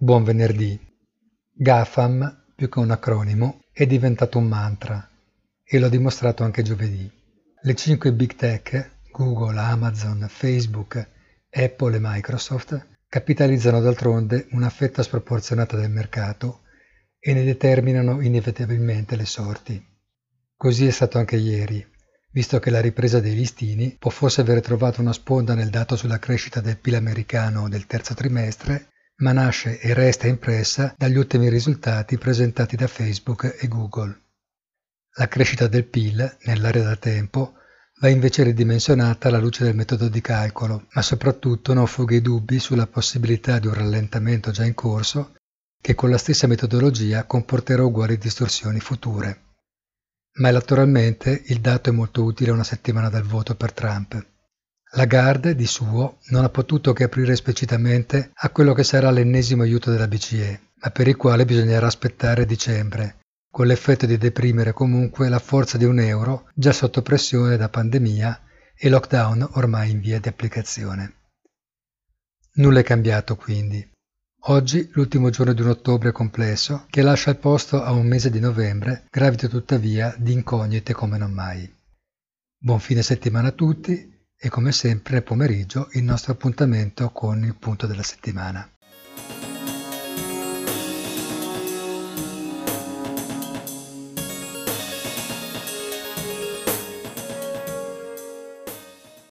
Buon venerdì. GAFAM, più che un acronimo, è diventato un mantra e l'ho dimostrato anche giovedì. Le cinque big tech, Google, Amazon, Facebook, Apple e Microsoft, capitalizzano d'altronde una fetta sproporzionata del mercato e ne determinano inevitabilmente le sorti. Così è stato anche ieri, visto che la ripresa dei listini può forse aver trovato una sponda nel dato sulla crescita del PIL americano del terzo trimestre, ma nasce e resta impressa dagli ultimi risultati presentati da Facebook e Google. La crescita del PIL, nell'area da tempo, va invece ridimensionata alla luce del metodo di calcolo, ma soprattutto non fughe i dubbi sulla possibilità di un rallentamento già in corso che con la stessa metodologia comporterà uguali distorsioni future. Ma elettoralmente il dato è molto utile una settimana dal voto per Trump. Lagarde, di suo, non ha potuto che aprire esplicitamente a quello che sarà l'ennesimo aiuto della BCE, ma per il quale bisognerà aspettare dicembre, con l'effetto di deprimere comunque la forza di un euro già sotto pressione da pandemia e lockdown ormai in via di applicazione. Nulla è cambiato quindi. Oggi, l'ultimo giorno di un ottobre complesso, che lascia il posto a un mese di novembre, gravita tuttavia di incognite come non mai. Buon fine settimana a tutti e come sempre pomeriggio il nostro appuntamento con il punto della settimana.